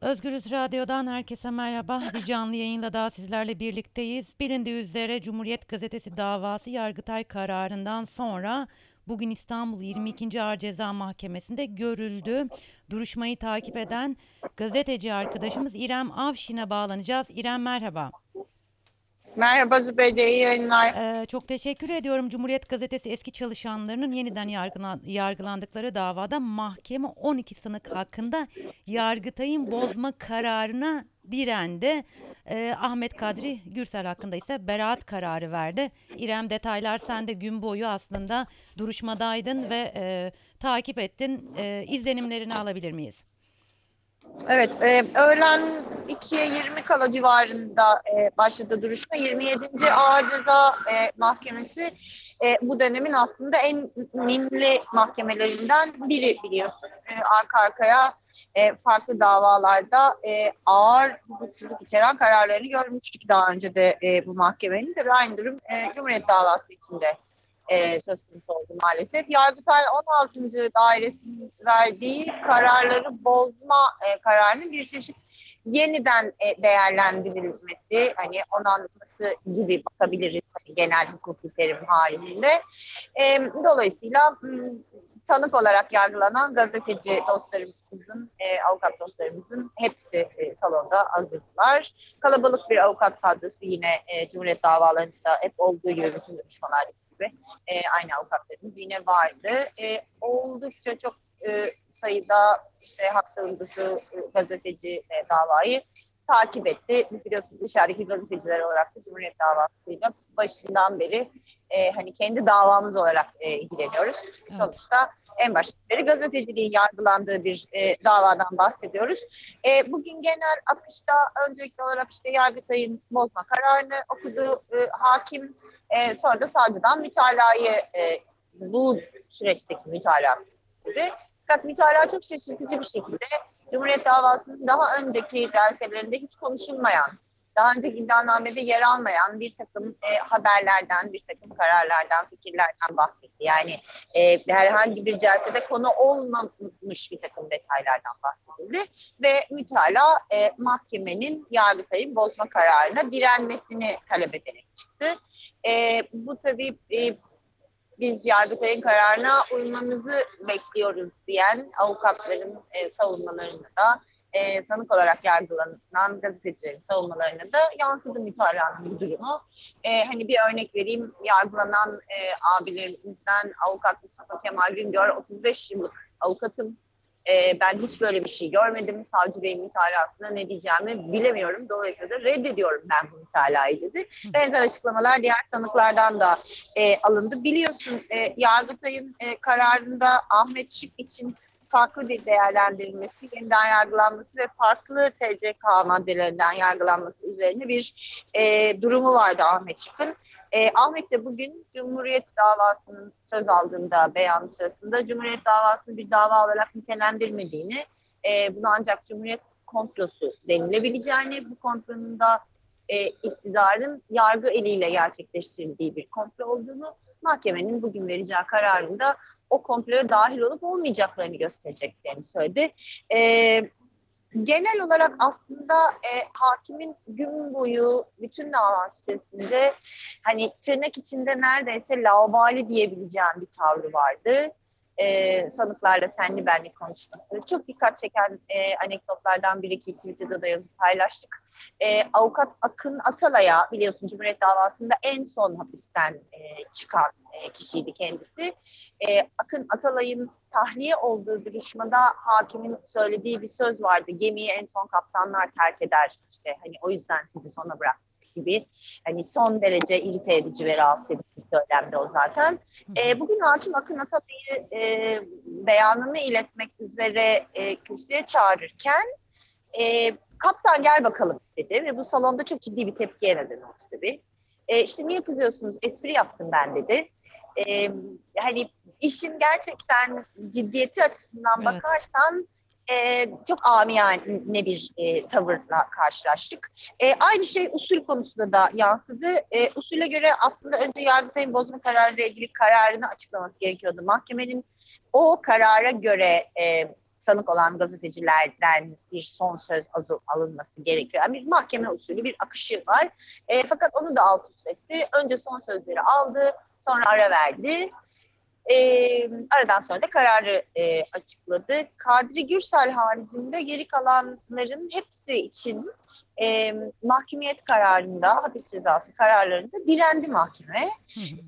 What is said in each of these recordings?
Özgürüz Radyo'dan herkese merhaba. Bir canlı yayınla daha sizlerle birlikteyiz. Bilindiği üzere Cumhuriyet Gazetesi davası Yargıtay kararından sonra bugün İstanbul 22. Ağır Ceza Mahkemesi'nde görüldü. Duruşmayı takip eden gazeteci arkadaşımız İrem Avşin'e bağlanacağız. İrem merhaba. Merhaba Zübeyde, iyi yayınlar. Ee, çok teşekkür ediyorum. Cumhuriyet Gazetesi eski çalışanlarının yeniden yargılan- yargılandıkları davada mahkeme 12 sanık hakkında Yargıtay'ın bozma kararına direndi. Ee, Ahmet Kadri Gürsel hakkında ise beraat kararı verdi. İrem detaylar sen de gün boyu aslında duruşmadaydın ve e, takip ettin. E, izlenimlerini alabilir miyiz? Evet, e, öğlen 2'ye 20 kala civarında e, başladı duruşma. 27. Ağır Ceza e, Mahkemesi e, bu dönemin aslında en minli mahkemelerinden biri biliyorsun. E, arka arkaya e, farklı davalarda e, ağır hukuksuzluk içeren kararlarını görmüştük daha önce de e, bu mahkemenin. Tabii aynı durum e, Cumhuriyet davası içinde e, söz konusu oldu maalesef. Yargıtay 16. dairesinin verdiği kararları bozma e, kararının bir çeşit yeniden e, değerlendirilmesi, hani onanması gibi bakabiliriz hani genel hukuki terim haricinde. E, dolayısıyla tanık olarak yargılanan gazeteci dostlarımızın, e, avukat dostlarımızın hepsi e, salonda hazırdılar. Kalabalık bir avukat kadrosu yine e, Cumhuriyet davalarında hep olduğu gibi bütün duruşmalarda gibi e, aynı avukatlarımız yine vardı. E, oldukça çok e, sayıda işte hak savunucusu, e, gazeteci e, davayı takip etti. Biz biliyorsunuz dışarıdaki gazeteciler olarak da Cumhuriyet davasıyla başından beri e, hani kendi davamız olarak e, ilgileniyoruz. Evet. sonuçta en baştan beri gazeteciliğin yargılandığı bir e, davadan bahsediyoruz. E, bugün genel akışta öncelikli olarak işte Yargıtay'ın bozma kararını okudu e, hakim. E, sonra da savcıdan mütalayı e, bu süreçteki mütalaa istedi. Fakat mütalaa çok şaşırtıcı bir şekilde Cumhuriyet davasının daha önceki celselerinde hiç konuşulmayan, daha önce iddianamede yer almayan bir takım e, haberlerden, bir takım kararlardan, fikirlerden bahsetti. Yani e, herhangi bir celsede konu olmamış bir takım detaylardan bahsedildi. Ve mütalaa e, mahkemenin Yargıtay'ın bozma kararına direnmesini talep ederek çıktı. E, bu tabii e, biz Yargıtay'ın kararına uymamızı bekliyoruz diyen avukatların e, savunmalarını da e, sanık olarak yargılanan gazetecilerin savunmalarına da yansıdı mütalaanın bu durumu. E, hani bir örnek vereyim, yargılanan e, abilerimizden avukat Mustafa Kemal Güngör, 35 yıllık avukatım. E, ben hiç böyle bir şey görmedim. Savcı Bey'in mütalasına ne diyeceğimi bilemiyorum. Dolayısıyla da reddediyorum ben bu mütalayı dedi. Benzer açıklamalar diğer sanıklardan da e, alındı. Biliyorsun e, Yargıtay'ın e, kararında Ahmet Şık için farklı bir değerlendirilmesi, yeniden yargılanması ve farklı TCK maddelerinden yargılanması üzerine bir e, durumu vardı Ahmet Şık'ın. E, Ahmet de bugün Cumhuriyet davasının söz aldığında beyan sırasında Cumhuriyet davasını bir dava olarak nitelendirmediğini, e, bunu ancak Cumhuriyet komplosu denilebileceğini, bu komplonun da e, iktidarın yargı eliyle gerçekleştirildiği bir komplo olduğunu, mahkemenin bugün vereceği kararında o komploya dahil olup olmayacaklarını göstereceklerini söyledi. E, genel olarak aslında e, hakimin gün boyu bütün dava süresince hani tırnak içinde neredeyse laubali diyebileceğim bir tavrı vardı. E, sanıklarla senli benli konuşması. Çok dikkat çeken e, anekdotlardan biri ki Twitter'da da yazıp paylaştık. E, avukat Akın Atalay'a biliyorsun Cumhuriyet davasında en son hapisten e, çıkan kişiydi kendisi. E, Akın Atalay'ın tahliye olduğu duruşmada hakimin söylediği bir söz vardı. Gemiyi en son kaptanlar terk eder. İşte hani o yüzden sizi sona bıraktık gibi. Hani son derece irite edici ve rahatsız edici bir söylemdi o zaten. E, bugün hakim Akın Atalay'ı e, beyanını iletmek üzere e, kürsüye çağırırken e, kaptan gel bakalım dedi ve bu salonda çok ciddi bir tepkiye neden oldu tabii. E, işte niye kızıyorsunuz? Espri yaptım ben dedi. E, hani işin gerçekten ciddiyeti açısından Evet. bakarsan e, çok amiyane bir e, tavırla karşılaştık. E, aynı şey usul konusunda da yansıdı. E, usule göre aslında önce Yargıtay'ın bozma kararıyla ilgili kararını açıklaması gerekiyordu. Mahkemenin o karara göre e, sanık olan gazetecilerden bir son söz alınması gerekiyor. Yani bir mahkeme usulü bir akışı var. E, fakat onu da alt üst etti. Önce son sözleri aldı, sonra ara verdi. E, aradan sonra da kararı e, açıkladı. Kadri Gürsel haricinde geri kalanların hepsi için e, mahkumiyet kararında, hapis cezası kararlarında direndi mahkeme.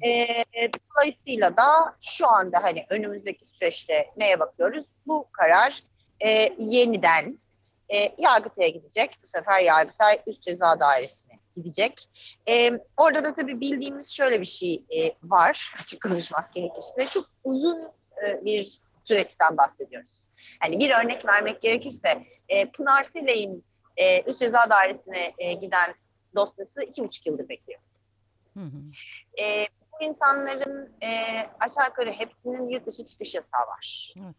E, dolayısıyla da şu anda hani önümüzdeki süreçte neye bakıyoruz? Bu karar e, yeniden e, Yargıtay'a gidecek. Bu sefer Yargıtay Üst Ceza Dairesi'ne gidecek. E, orada da tabii bildiğimiz şöyle bir şey e, var açık konuşmak gerekirse. Çok uzun e, bir süreçten bahsediyoruz. Yani bir örnek vermek gerekirse e, Pınar Seley'in e, Üst Ceza Dairesi'ne e, giden dosyası iki buçuk yıldır bekliyor. Hı hı. E, bu insanların e, aşağı yukarı hepsinin yurt dışı çıkış yasağı var. Evet.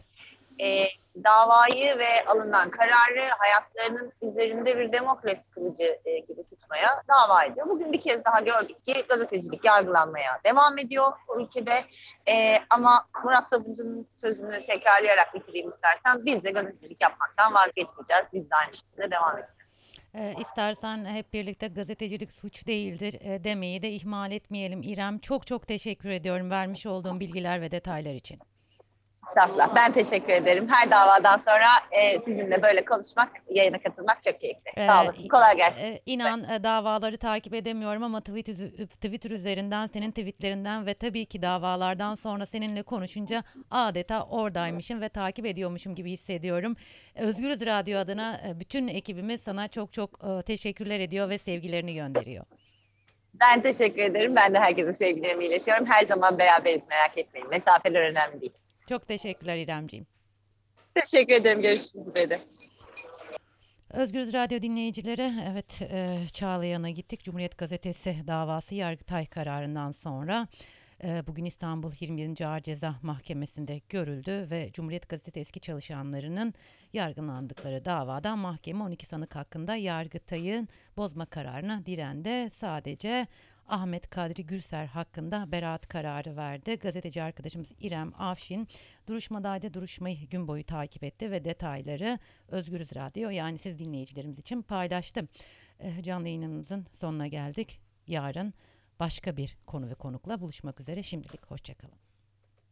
E, davayı ve alınan kararı hayatlarının üzerinde bir demokrasi kılıcı e, gibi tutmaya dava ediyor. Bugün bir kez daha gördük ki gazetecilik yargılanmaya devam ediyor bu ülkede. E, ama Murat Sabuncu'nun sözünü tekrarlayarak bitireyim istersen biz de gazetecilik yapmaktan vazgeçmeyeceğiz. Biz de aynı şekilde devam edeceğiz. Ee, istersen hep birlikte gazetecilik suç değildir e, demeyi de ihmal etmeyelim. İrem çok çok teşekkür ediyorum vermiş olduğum bilgiler ve detaylar için. Estağfurullah. Ben teşekkür ederim. Her davadan sonra e, sizinle böyle konuşmak, yayına katılmak çok keyifli. Sağ Ee, olun. Kolay gelsin. e, inan e, davaları takip edemiyorum ama üzü- Twitter üzerinden senin tweetlerinden ve tabii ki davalardan sonra seninle konuşunca adeta oradaymışım ve takip ediyormuşum gibi hissediyorum. Özgürüz Radyo adına e, bütün ekibimiz sana çok çok e, teşekkürler ediyor ve sevgilerini gönderiyor. Ben teşekkür ederim. Ben de herkese sevgilerimi iletiyorum. Her zaman beraberiz merak etmeyin. Mesafeler önemli değil. Çok teşekkürler İremciğim. Teşekkür ederim. Görüşmek üzere. Özgürüz Radyo dinleyicileri, evet e, Çağlayan'a gittik. Cumhuriyet Gazetesi davası Yargıtay kararından sonra e, bugün İstanbul 21. Ağır Ceza Mahkemesi'nde görüldü ve Cumhuriyet Gazetesi eski çalışanlarının yargılandıkları davada mahkeme 12 sanık hakkında Yargıtay'ın bozma kararına direndi. Sadece Ahmet Kadri Gülser hakkında beraat kararı verdi. Gazeteci arkadaşımız İrem Avşin duruşmadaydı. Duruşmayı gün boyu takip etti ve detayları Özgürüz Radyo yani siz dinleyicilerimiz için paylaştım. Eh, Canlı yayınımızın sonuna geldik. Yarın başka bir konu ve konukla buluşmak üzere. Şimdilik hoşçakalın.